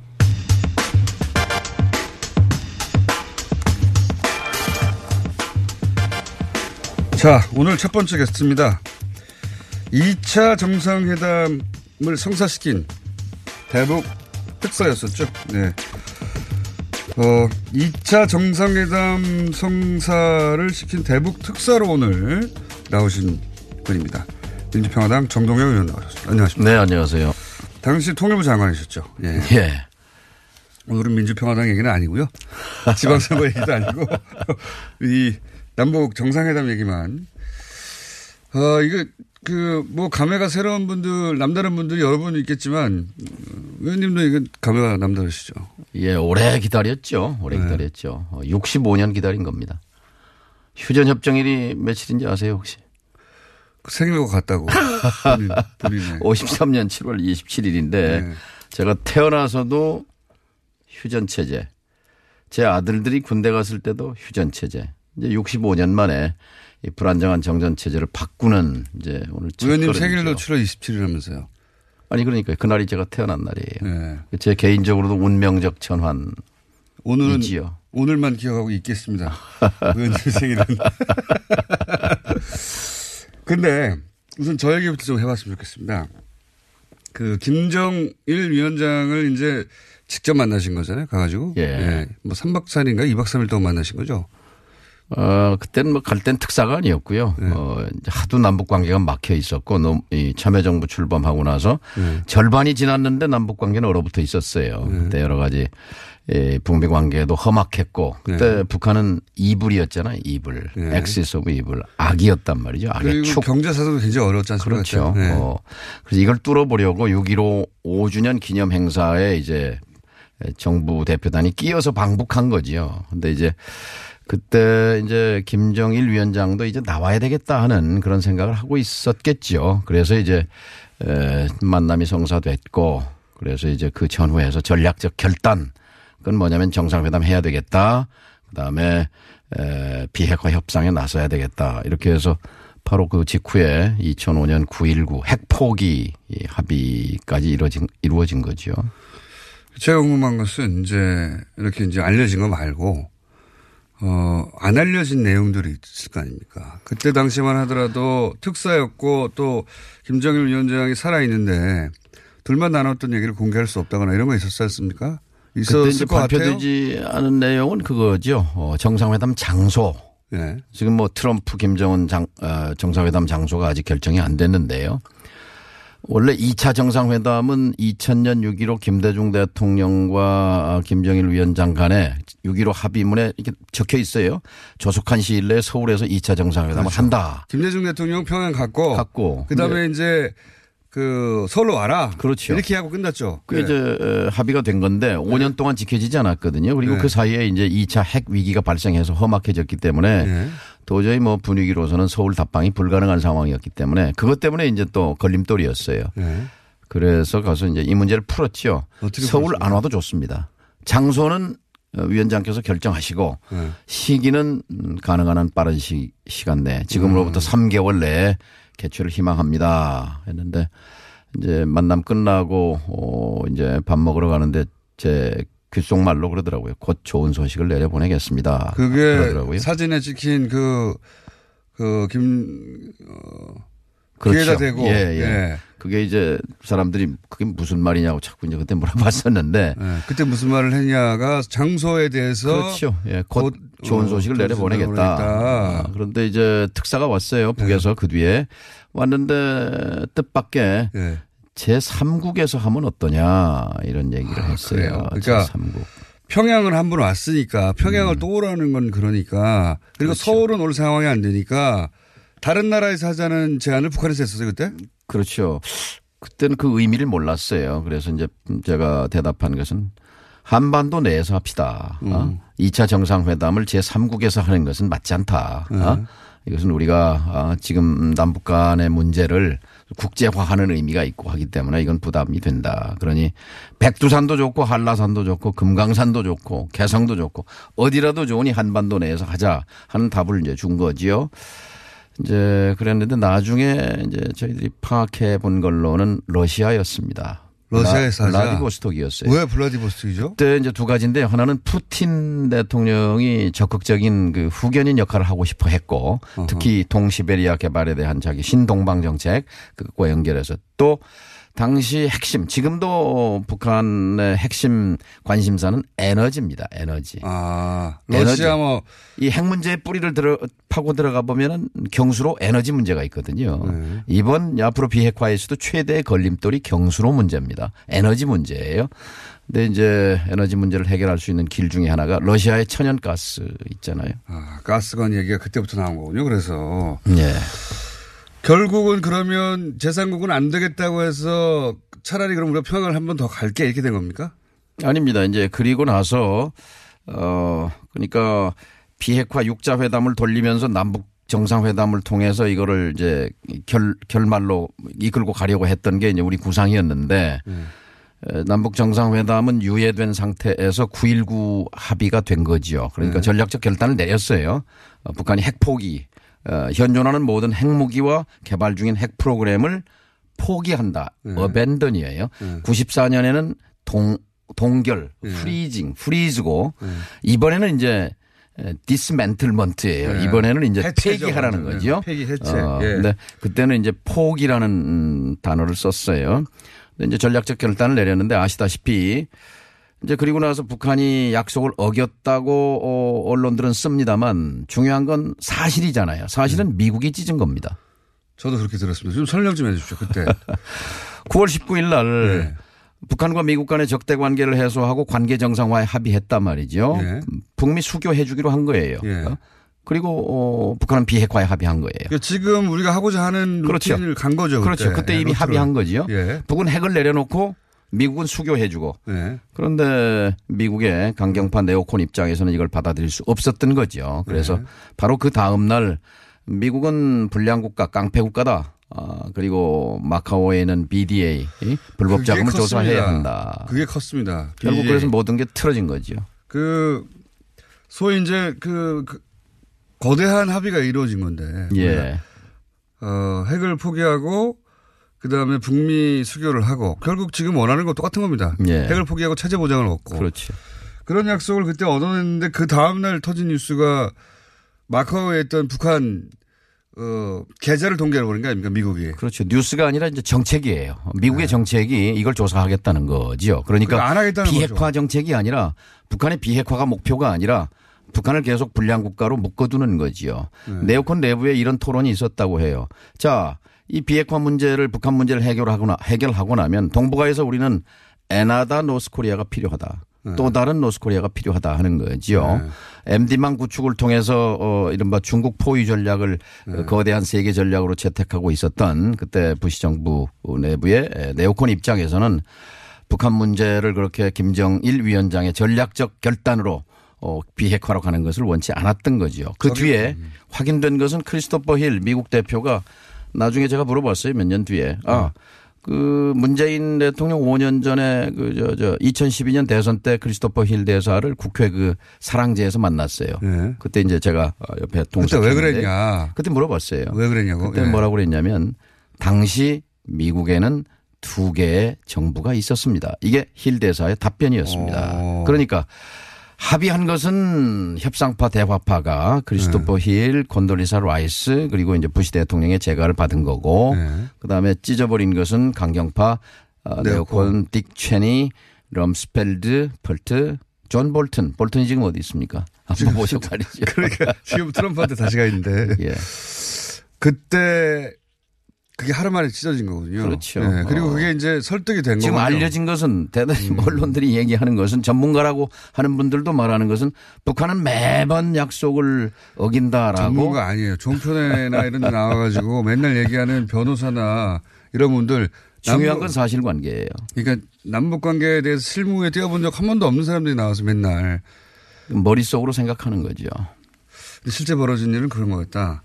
자, 오늘 첫 번째 게스트입니다. 2차 정상회담을 성사시킨 대북 특사였었죠. 네. 어, 2차 정상회담 성사를 시킨 대북 특사로 오늘 나오신 분입니다. 민주평화당 정동영 의원 나오셨습니다. 안녕하십니까. 네, 안녕하세요. 당시 통일부 장관이셨죠. 예. 예. 오늘은 민주평화당 얘기는 아니고요. 지방선거 얘기도 아니고 이 남북 정상회담 얘기만. 어, 이거 그 뭐 감회가 새로운 분들 남다른 분들이 여러 분 있겠지만 의원님도 이건 감회가 남다르시죠. 예, 오래 기다렸죠. 오래 네. 기다렸죠. 어, 65년 기다린 겁니다. 휴전 협정일이 며칠인지 아세요, 혹시? 생일고 같다고. 본인, 본인의. 53년 7월 27일인데 네. 제가 태어나서도 휴전 체제. 제 아들들이 군대 갔을 때도 휴전 체제. 이제 65년 만에 이 불안정한 정전 체제를 바꾸는 이제 오늘 첫 의원님. 생일도 7월 27일이라면서요. 아니 그러니까 그날이 제가 태어난 날이에요. 제 개인적으로도 운명적 전환. 오늘은 이지요. 오늘만 기억하고 있겠습니다. 의원님 생일은. 근데 우선 저 얘기부터 좀 해봤으면 좋겠습니다. 그 김정일 위원장을 이제 직접 만나신 거잖아요. 가가지고. 예. 뭐 3박 4일인가 2박 3일 동안 만나신 거죠. 어, 그때는 뭐 갈 땐 특사가 아니었고요. 네. 어, 이제 하도 남북 관계가 막혀 있었고, 너무 이 참여정부 출범하고 나서 네. 절반이 지났는데 남북 관계는 얼어붙어 있었어요. 그때 여러 가지 예, 북미 관계도 험악했고, 그때 네. 북한은 evil이었잖아요. Evil. 네. Axis of evil. 악이었단 말이죠. 악의 그리고 축. 경제사도 굉장히 어려웠지 않습니까? 그렇죠. 네. 어, 그래서 이걸 뚫어보려고 6.15 5주년 기념 행사에 이제 정부 대표단이 끼어서 방북한 거지요. 근데 이제 그때 이제 김정일 위원장도 이제 나와야 되겠다 하는 그런 생각을 하고 있었겠죠. 그래서 이제 에, 만남이 성사됐고 그래서 이제 그 전후에서 전략적 결단 그건 뭐냐면 정상회담 해야 되겠다. 그다음에 에, 비핵화 협상에 나서야 되겠다. 이렇게 해서 바로 그 직후에 2005년 9.19 핵포기 이 합의까지 이루어진, 이루어진 거죠. 제가 궁금한 것은 이제 이렇게 이제 알려진 거 말고 어, 안 알려진 내용들이 있을 거 아닙니까? 그때 당시만 하더라도 특사였고 또 김정일 위원장이 살아있는데 둘만 나눴던 얘기를 공개할 수 없다거나 이런 거 있었지 않습니까? 있었을 것. 발표되지 않은 내용은 그거죠. 어, 정상회담 장소. 네. 지금 뭐 트럼프 김정은 장, 어, 정상회담 장소가 아직 결정이 안 됐는데요. 원래 2차 정상회담은 2000년 6.15 김대중 대통령과 김정일 위원장 간에 6.15 합의문에 이렇게 적혀 있어요. 조속한 시일 내에 서울에서 2차 정상회담을 그렇죠. 한다. 김대중 대통령 평양 갔고, 갔고. 그 다음에 이제 그 서울로 와라. 그렇죠. 이렇게 하고 끝났죠. 그게 네. 이제 어, 합의가 된 건데 5년 동안 지켜지지 않았거든요. 그리고 네. 그 사이에 이제 2차 핵 위기가 발생해서 험악해졌기 때문에 네. 도저히 뭐 분위기로서는 서울 답방이 불가능한 상황이었기 때문에 그것 때문에 이제 또 걸림돌이었어요. 네. 그래서 가서 이제 이 문제를 풀었죠. 어떻게 서울? 안 와도 좋습니다. 장소는 어, 위원장께서 결정하시고 네. 시기는 음, 가능한 한 빠른 시, 시간 내 지금으로부터 음. 3개월 내에 개최를 희망합니다 했는데 이제 만남 끝나고 어 이제 밥 먹으러 가는데 제 귓속말로 그러더라고요. 곧 좋은 소식을 내려보내겠습니다. 그게 그러더라고요. 사진에 찍힌 그, 그, 김, 어, 그렇죠. 귀에다 대고. 예, 예. 예. 그게 이제 사람들이 그게 무슨 말이냐고 자꾸 이제 그때 물어봤었는데 예, 그때 무슨 말을 했냐가 장소에 대해서 그렇죠. 예, 곧, 좋은 어, 소식을 좋은 내려보내겠다. 내려보내겠다. 아, 그런데 이제 특사가 왔어요. 북에서 그 뒤에 왔는데 뜻밖의 예. 제 3국에서 하면 어떠냐 이런 얘기를 했어요. 아, 그래요? 그러니까 제 3국. 평양을 한 번 왔으니까 음. 평양을 또 오라는 건 그러니까 그리고 그렇죠. 서울은 올 상황이 안 되니까 다른 나라에서 하자는 제안을 북한에서 했었어요 그때? 그렇죠. 그때는 그 의미를 몰랐어요. 그래서 이제 제가 대답한 것은 한반도 내에서 합시다. 어? 2차 정상회담을 제3국에서 하는 것은 맞지 않다. 어? 이것은 우리가 어, 지금 남북 간의 문제를 국제화하는 의미가 있고 하기 때문에 이건 부담이 된다. 그러니 백두산도 좋고 한라산도 좋고 금강산도 좋고 개성도 좋고 어디라도 좋으니 한반도 내에서 하자 하는 답을 이제 준 거지요. 이제 그랬는데 나중에 이제 저희들이 파악해 본 걸로는 러시아였습니다. 러시아에서 하자. 블라디보스톡이었어요. 왜 블라디보스톡이죠? 그때 이제 두 가지인데 하나는 푸틴 대통령이 적극적인 그 후견인 역할을 하고 싶어 했고 특히 동시베리아 개발에 대한 자기 신동방 정책 그것과 연결해서 또 당시 핵심 지금도 북한의 핵심 관심사는 에너지입니다. 에너지. 아, 러시아 뭐 이 핵 문제의 뿌리를 들어 파고 들어가 보면은 경수로 에너지 문제가 있거든요. 네. 이번 앞으로 비핵화에서도 최대의 걸림돌이 경수로 문제입니다. 에너지 문제예요. 근데 이제 에너지 문제를 해결할 수 있는 길 중에 하나가 러시아의 천연가스 있잖아요. 아, 가스관 얘기가 그때부터 나온 거군요. 그래서 예. 결국은 그러면 제3국은 안 되겠다고 해서 차라리 그럼 우리가 평양을 한 번 더 갈게 이렇게 된 겁니까? 아닙니다. 이제 그리고 나서 어 그러니까 비핵화 육자 회담을 돌리면서 남북 정상회담을 통해서 이거를 이제 결 결말로 이끌고 가려고 했던 게 이제 우리 구상이었는데 에, 남북 정상회담은 유예된 상태에서 9.19 합의가 된 거지요. 그러니까 네. 전략적 결단을 내렸어요. 어, 북한이 핵 포기, 어, 현존하는 모든 핵무기와 개발 중인 핵 프로그램을 포기한다. abandon이에요. 94년에는 동 동결, freezing, freeze고 이번에는 이제 dismantlement예요. 네. 이번에는 이제 폐기하라는. 거죠. 폐기, 해체. 어, 예. 근데 그때는 이제 포기라는 음, 단어를 썼어요. 근데 이제 전략적 결단을 내렸는데 아시다시피 이제 그리고 나서 북한이 약속을 어겼다고 어, 언론들은 씁니다만 중요한 건 사실이잖아요. 사실은 미국이 찢은 겁니다. 저도 그렇게 들었습니다. 좀 설명 좀 해 주십시오. 그때. 9월 19일 날 네. 북한과 미국 간의 적대 관계를 해소하고 관계 정상화에 합의했단 말이죠. 예. 북미 수교해 주기로 한 거예요. 예. 어? 그리고 어, 북한은 비핵화에 합의한 거예요. 그러니까 지금 우리가 하고자 하는 그렇죠. 루틴을 간 거죠. 그렇죠. 그때 이미 루트를. 합의한 거지요. 예. 북은 핵을 내려놓고 미국은 수교해주고 네. 그런데 미국의 강경파 네오콘 입장에서는 이걸 받아들일 수 없었던 거죠. 그래서 네. 바로 그 다음 날 미국은 불량국가 깡패국가다. 아, 그리고 마카오에 있는 BDA 이 불법 자금을 조사해야. 한다. 그게 컸습니다. 결국 BDA. 그래서 모든 게 틀어진 거죠. 그 소위 이제 그, 그 거대한 합의가 이루어진 건데. 예. 어, 핵을 포기하고 그 다음에 북미 수교를 하고 결국 지금 원하는 건 똑같은 겁니다. 예. 핵을 포기하고 체제 보장을 얻고. 그렇죠. 그런 약속을 그때 얻어냈는데 그 다음 날 터진 뉴스가 마카오에 있던 북한 어, 계좌를 동결해 버린 거 아닙니까 미국이. 그렇죠. 뉴스가 아니라 이제 정책이에요. 미국의 정책이 이걸 조사하겠다는 거지요. 그러니까 안 하겠다는 비핵화 거죠. 정책이 아니라 북한의 비핵화가 목표가 아니라 북한을 계속 불량 국가로 묶어두는 거지요. 네오콘 내부에 이런 토론이 있었다고 해요. 자, 이 비핵화 문제를 북한 문제를 해결하거나 해결하고 나면 동북아에서 우리는 에나다 노스코리아가 필요하다. 또 다른 노스코리아가 필요하다 하는 거지요. MD망 구축을 통해서 어 이른바 중국 포위 전략을 어, 거대한 세계 전략으로 채택하고 있었던 그때 부시 정부 내부의 에, 네오콘 입장에서는 북한 문제를 그렇게 김정일 위원장의 전략적 결단으로 어, 비핵화로 가는 것을 원치 않았던 거죠. 그 뒤에 확인된 것은 크리스토퍼 힐 미국 대표가 나중에 제가 물어봤어요. 몇 년 뒤에. 아, 그 문재인 대통령 5년 전에 그 저 저 2012년 대선 때 크리스토퍼 힐 대사를 국회 그 사랑재에서 만났어요. 그때 이제 제가 어, 옆에 네. 그때 왜 그랬냐. 그때 물어봤어요. 왜 그랬냐고. 그때 예. 뭐라고 그랬냐면 당시 미국에는 두 개의 정부가 있었습니다. 이게 힐 대사의 답변이었습니다. 어. 그러니까 합의한 것은 협상파 대화파가 크리스토퍼 네. 힐, 콘돌리자 라이스 그리고 이제 부시 대통령의 재가를 받은 거고 네. 그다음에 찢어버린 것은 강경파 어, 네오콘, 딕 체니, 럼스펠드, 펄트, 존 볼튼. 볼튼이 지금 어디 있습니까? 한번 보셔고 말이죠. 그러니까 지금 트럼프한테 다시 가 있는데. 예. 그때 그게 하루 만에 찢어진 거거든요. 그렇죠. 네, 그리고 어. 그게 이제 설득이 된 지금 거거든요. 알려진 것은 대단히 음. 언론들이 얘기하는 것은 전문가라고 하는 분들도 말하는 것은 북한은 매번 약속을 어긴다라고 전문가 아니에요. 종편에나 이런 데 나와가지고 맨날 얘기하는 변호사나 이런 분들 중요한 건 사실관계예요. 그러니까 남북 관계에 대해서 실무에 뛰어본 적 한 번도 없는 사람들이 나와서 맨날 머릿속으로 생각하는 거죠. 실제 벌어진 일은 그런 것 같다.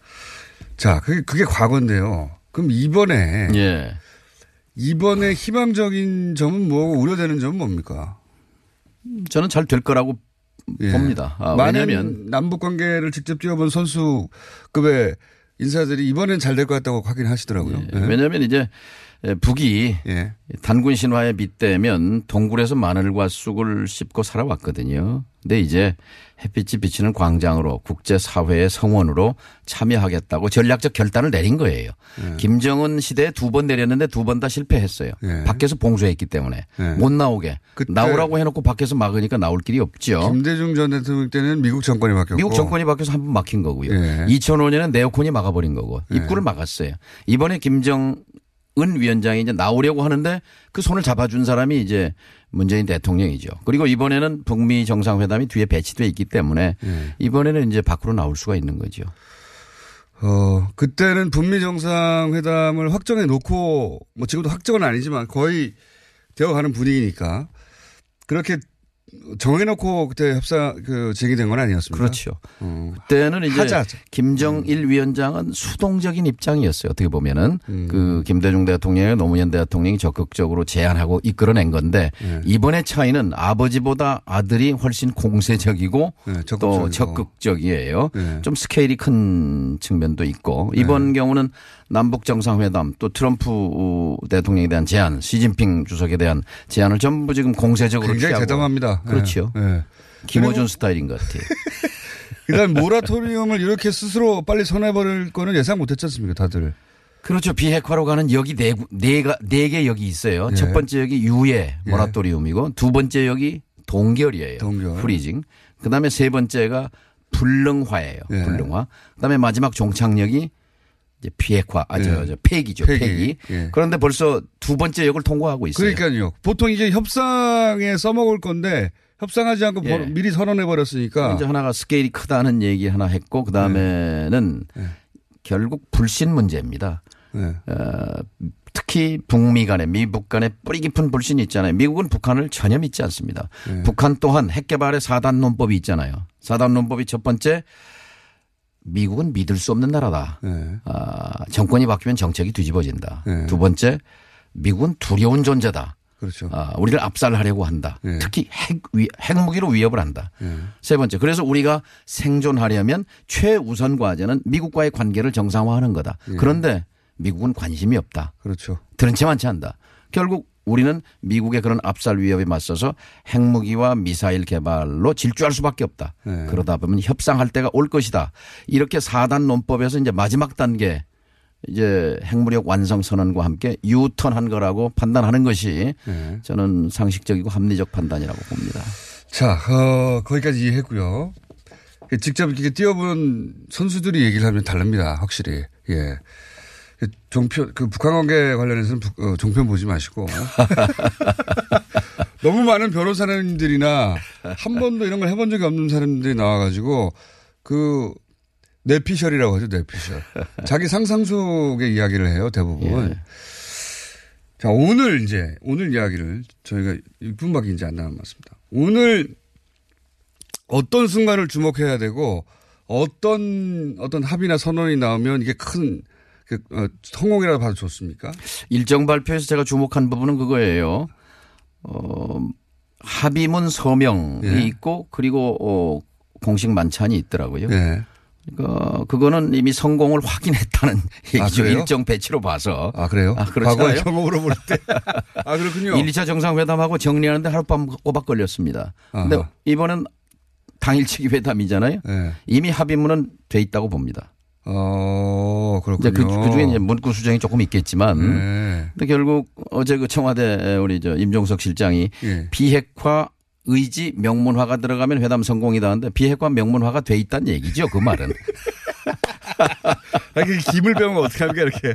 자, 그게, 그게 과거인데요. 그럼 이번에 예. 이번에 희망적인 점은 뭐고 우려되는 점은 뭡니까? 저는 잘 될 거라고 예. 봅니다. 아, 많은 왜냐하면 남북 관계를 직접 뛰어본 선수급의 인사들이 이번엔 잘 될 것 같다고 확인하시더라고요. 예. 왜냐하면 이제 북이 단군 신화에 빗대면 동굴에서 마늘과 쑥을 씹고 살아왔거든요. 근데 이제 햇빛이 비치는 광장으로 국제사회의 성원으로 참여하겠다고 전략적 결단을 내린 거예요. 김정은 시대에 두 번 내렸는데 두 번 다 실패했어요. 밖에서 봉쇄했기 때문에 못 나오게 나오라고 해놓고 밖에서 막으니까 나올 길이 없죠. 김대중 전 대통령 때는 미국 정권이 바뀌었고 미국 정권이 바뀌어서 한 번 막힌 거고요. 예. 2005년에 네오콘이 막아버린 거고 입구를 막았어요. 이번에 김정 은 위원장이 이제 나오려고 하는데 그 손을 잡아준 사람이 이제 문재인 대통령이죠. 그리고 이번에는 북미 정상회담이 뒤에 배치돼 있기 때문에 예. 이번에는 이제 밖으로 나올 수가 있는 거죠. 어, 그때는 북미 정상회담을 확정해 놓고 뭐 지금도 확정은 아니지만 거의 되어 가는 분위기니까 그렇게 정해놓고 그때 협상 그 제기된 건 아니었습니까? 그렇죠. 어. 그때는 이제 하자. 김정일 위원장은 수동적인 입장이었어요. 어떻게 보면은 음. 그 김대중 대통령의 노무현 대통령이 적극적으로 제안하고 이끌어낸 건데 네. 이번의 차이는 아버지보다 아들이 훨씬 공세적이고 네, 또. 적극적이에요. 네. 좀 스케일이 큰 측면도 있고 이번 경우는 남북 정상회담 또 트럼프 대통령에 대한 제안, 시진핑 주석에 대한 제안을 전부 지금 공세적으로 굉장히 취하고 대담합니다. 그렇죠. 네. 네. 김정은 그리고 스타일인 것 같아요. 그다음 모라토리움을 이렇게 스스로 빨리 선언해버릴 거는 예상 못했지 않습니까, 다들? 그렇죠. 비핵화로 가는 역이 네, 구- 네가, 네 개 역이 있어요. 예. 첫 번째 역이 유예, 모라토리움이고 두 번째 역이 동결이에요. freezing. 그 다음에 세 번째가 불능화예요. 예. 불능화. 그 다음에 마지막 종착역이 이제 비핵화, 아, 저, 예. 저 폐기죠. 폐기. 폐기. 예. 그런데 벌써 두 번째 역을 통과하고 있어요. 그러니까요. 보통 이제 협상에 써먹을 건데 협상하지 않고 예. 버- 미리 선언해 버렸으니까. 이제 하나가 스케일이 크다는 얘기 하나 했고 그 다음에는 결국 불신 문제입니다. 어, 특히 북미 간에 미북 간에 뿌리 깊은 불신이 있잖아요. 미국은 북한을 전혀 믿지 않습니다. 북한 또한 핵 개발의 사단 논법이 있잖아요. 사단 논법이 첫 번째 미국은 믿을 수 없는 나라다. 아, 정권이 바뀌면 정책이 뒤집어진다. 두 번째 미국은 두려운 존재다. 그렇죠. 아, 우리를 압살하려고 한다. 특히 핵, 위- 핵무기로 위협을 한다. 세 번째. 그래서 우리가 생존하려면 최우선 과제는 미국과의 관계를 정상화하는 거다. 그런데 미국은 관심이 없다. 그렇죠. 들은 채 많지 않다. 결국 우리는 미국의 그런 압살 위협에 맞서서 핵무기와 미사일 개발로 질주할 수밖에 없다. 그러다 보면 협상할 때가 올 것이다. 이렇게 사단 논법에서 이제 마지막 단계 이제 핵무력 완성 선언과 함께 유턴한 거라고 판단하는 것이 저는 상식적이고 합리적 판단이라고 봅니다. 자, 어, 거기까지 이해했고요. 직접 이렇게 뛰어본 선수들이 얘기를 하면 다릅니다. 확실히. 예. 종편, 그 북한 관계 관련해서는 북- 어, 종편 보지 마시고. 너무 많은 변호사님들이나 한 번도 이런 걸 해본 적이 없는 사람들이 나와가지고 그 뇌피셜이라고 하죠, 뇌피셜. 자기 상상 속의 이야기를 해요, 대부분. 예. 자, 오늘 이제, 오늘 이야기를 저희가 6분밖에 이제 안 남았습니다. 오늘 어떤 순간을 주목해야 되고 어떤, 어떤 합의나 선언이 나오면 이게 큰, 성공이라고 봐도 좋습니까? 일정 발표에서 제가 주목한 부분은 그거예요. 어, 합의문 서명이 예. 있고 그리고 어, 공식 만찬이 있더라고요. 예. 그러니까 그거는 이미 성공을 확인했다는 얘기죠. 그래요? 일정 배치로 봐서. 아, 그래요? 아, 과거의? 경험으로 볼 때. 아, 그렇군요. 1, 2차 정상회담하고 정리하는데 하룻밤 꼬박 걸렸습니다. 근데 아하. 이번엔 당일치기 회담이잖아요. 예. 이미 합의문은 돼 있다고 봅니다. 어, 그렇군요. 그, 그 중에 이제 문구 수정이 조금 있겠지만. 네. 근데 결국 어제 그 청와대 우리 저 임종석 실장이 예. 비핵화 의지 명문화가 들어가면 회담 성공이다 하는데 비핵화 명문화가 돼 있다는 얘기죠. 그 말은. 아, 그 김을 배우면 어떡합니까, 이렇게.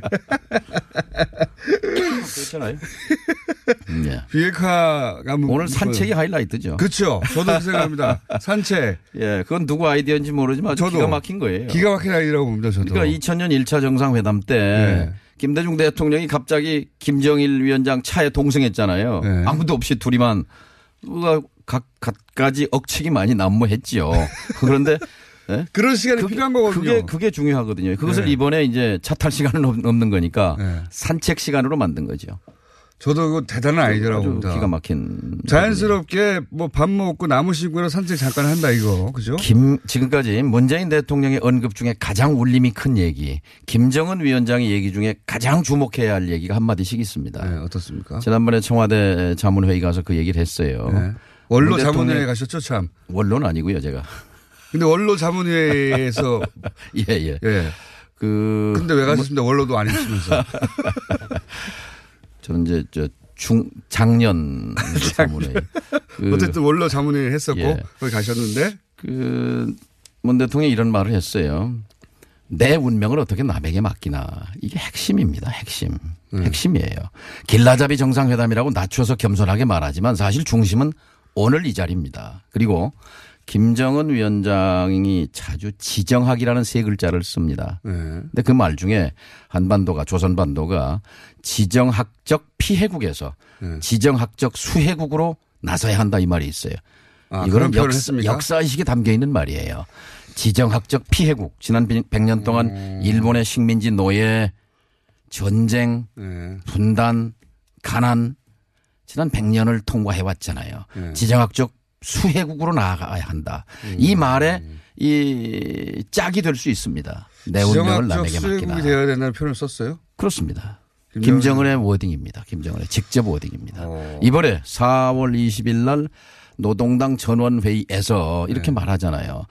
그렇잖아요. 예. 비핵화가 뭐- 오늘 산책이 하이라이트죠. 그렇죠. 저도 그렇게 생각합니다. 산책. 예, 그건 누구 아이디어인지 모르지만 저도 기가 막힌 거예요. 기가 막힌 아이디라고 봅니다, 저도. 그러니까 2000년 1차 정상회담 때 네. 김대중 대통령이 갑자기 김정일 위원장 차에 동승했잖아요. 네. 아무도 없이 둘이만 뭐가 각 각가지 억측이 많이 난무했지요. 그런데 예? 그런 시간이 필요한 거거든요. 그게 그게 중요하거든요. 그것을 네. 이번에 이제 차탈 시간은 없- 없는 거니까 네. 산책 시간으로 만든 거죠. 저도 그거 대단한 아이디어라고 봅니다. 기가 막힌 자연스럽게 뭐 밥 먹고 나무 심고나 산책 잠깐 한다 이거 그죠? 김 지금까지 문재인 대통령의 언급 중에 가장 울림이 큰 얘기, 김정은 위원장의 얘기 중에 가장 주목해야 할 얘기가 한 마디씩 있습니다. 네, 어떻습니까? 지난번에 청와대 자문회의 가서 그 얘기를 했어요. 네. 원로 자문회에 가셨죠 참. 원로는 아니고요, 제가. 근데 원로 자문회에서 예, 예. 예. 그 근데 왜 가셨습니까? 원로도 아니시면서. 저는 이제 저 중 작년 자문회의. 그 어쨌든 원로 자문회 했었고 예. 거기 가셨는데 그, 문 대통령이 이런 말을 했어요. 내 운명을 어떻게 남에게 맡기나. 이게 핵심입니다. 핵심. 음. 핵심이에요. 길라잡이 정상회담이라고 낮춰서 겸손하게 말하지만 사실 중심은 오늘 이 자리입니다. 그리고 김정은 위원장이 자주 지정학이라는 세 글자를 씁니다. 네. 근데 그 말 중에 한반도가 조선반도가 지정학적 피해국에서 네. 지정학적 수해국으로 나서야 한다 이 말이 있어요. 아, 이거는 역사? 역사의식이 담겨 있는 말이에요. 지정학적 피해국 지난 100년 동안 음. 일본의 식민지 노예 전쟁 네. 분단 가난 지난 100년을 통과해 왔잖아요. 네. 지정학적 수해국으로 나아가야 한다. 음. 이 말에 이 짝이 될 수 있습니다. 내 운명을 남에게 맡기나. 수혜국이 되어야 된다는 표현을 썼어요? 그렇습니다. 김정은- 김정은 의 워딩입니다. 김정은의 직접 워딩입니다. 어. 이번에 4월 20일 날 노동당 전원회의에서 이렇게 네. 말하잖아요.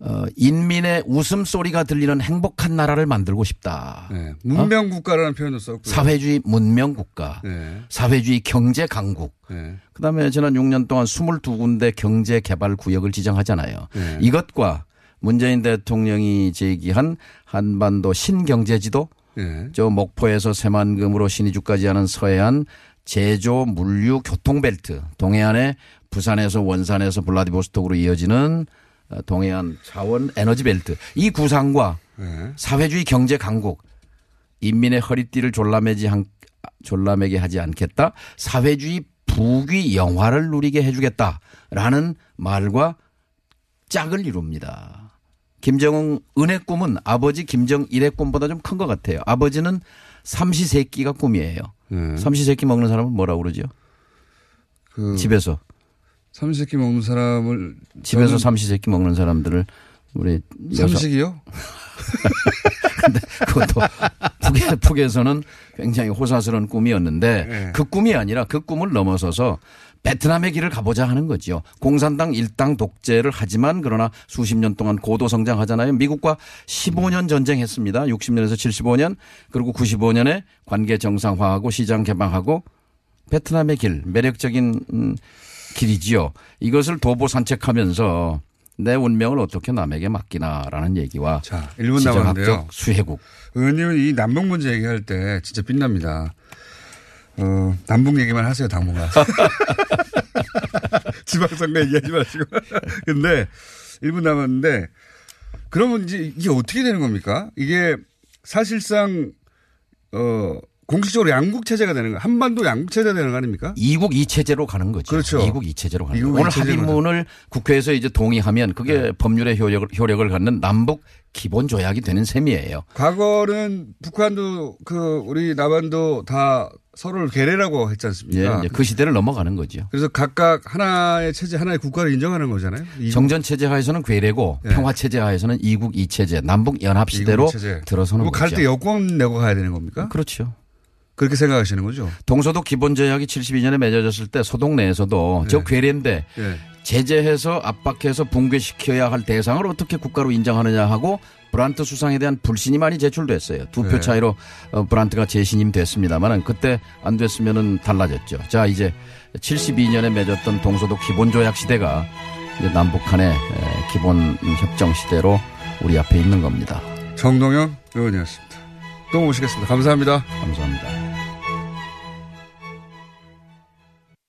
어, 인민의 웃음소리가 들리는 행복한 나라를 만들고 싶다. 네. 문명국가라는 표현도 썼고요. 사회주의 문명국가, 네. 사회주의 경제 강국. 네. 그다음에 지난 6년 동안 22군데 경제 개발 구역을 지정하잖아요. 네. 이것과 문재인 대통령이 제기한 한반도 신경제지도 네. 저 목포에서 새만금으로 신의주까지 하는 서해안 제조 물류 교통벨트 동해안에 부산에서 원산에서 블라디보스톡으로 이어지는 어, 동해안 자원 에너지 벨트 이 구상과 네. 사회주의 경제 강국 인민의 허리띠를 졸라매지 한, 졸라매게 하지 않겠다 사회주의 부귀 영화를 누리게 해주겠다라는 말과 짝을 이룹니다. 김정은 은의 꿈은 아버지 김정일의 꿈보다 좀 큰 것 같아요. 아버지는 삼시세끼가 꿈이에요. 네. 삼시세끼 먹는 사람은 뭐라고 그러죠? 그 집에서 삼시세끼 먹는 사람을 집에서 삼시세끼 먹는 사람들을 우리 삼식이요? 근데 그것도 북에, 북에서는 굉장히 호사스러운 꿈이었는데 네. 그 꿈이 아니라 그 꿈을 넘어서서 베트남의 길을 가보자 하는 거죠. 공산당 일당 독재를 하지만 그러나 수십 년 동안 고도 성장하잖아요. 미국과 15년 전쟁했습니다. 60년에서 75년 그리고 95년에 관계 정상화하고 시장 개방하고 베트남의 길 매력적인 음, 길이지요. 이것을 도보 산책하면서 내 운명을 어떻게 남에게 맡기나라는 얘기와 자, 1분 남았는데요. 수해국 의원님은 이 남북 문제 얘기할 때 진짜 빛납니다. 어, 남북 얘기만 하세요, 당분간. 지방선거 얘기하지 마시고. 근데 1분 남았는데 그러면 이제 이게 어떻게 되는 겁니까? 이게 사실상 어, 공식적으로 양국 체제가 되는 거, 한반도 양국 체제가 되는 거 아닙니까? 이국 이체제로 가는 거죠. 그렇죠. 이국 이체제로 가는 거죠. 오늘 합의문을 국회에서 이제 동의하면 그게 네. 법률의 효력을, 효력을 갖는 남북 기본 조약이 되는 셈이에요. 과거는 북한도 그 우리 남한도 다 서로를 괴뢰라고 했지 예, 않습니까? 이제 그 시대를 넘어가는 거죠. 그래서 각각 하나의 체제, 하나의 국가를 인정하는 거잖아요. 정전 체제 하에서는 괴뢰고 네. 평화 체제 하에서는 이국 이체제, 남북 연합 시대로 체제. 들어서는 거죠. 뭐갈때 여권 내고 가야 되는 겁니까? 그렇죠. 그렇게 생각하시는 거죠? 동서독 기본조약이 72년에 맺어졌을 때 소동 내에서도 저 괴뢰인데 예. 제재해서 압박해서 붕괴시켜야 할 대상을 어떻게 국가로 인정하느냐 하고 브란트 수상에 대한 불신이 많이 제출됐어요. 두표 네. 차이로 어, 브란트가 재신임 됐습니다만은 그때 안 됐으면은 달라졌죠. 자 이제 72년에 맺었던 동서독 기본 조약 시대가 이제 남북한의 에, 기본 협정 시대로 우리 앞에 있는 겁니다. 정동영 의원이었습니다. 또 모시겠습니다. 감사합니다. 감사합니다.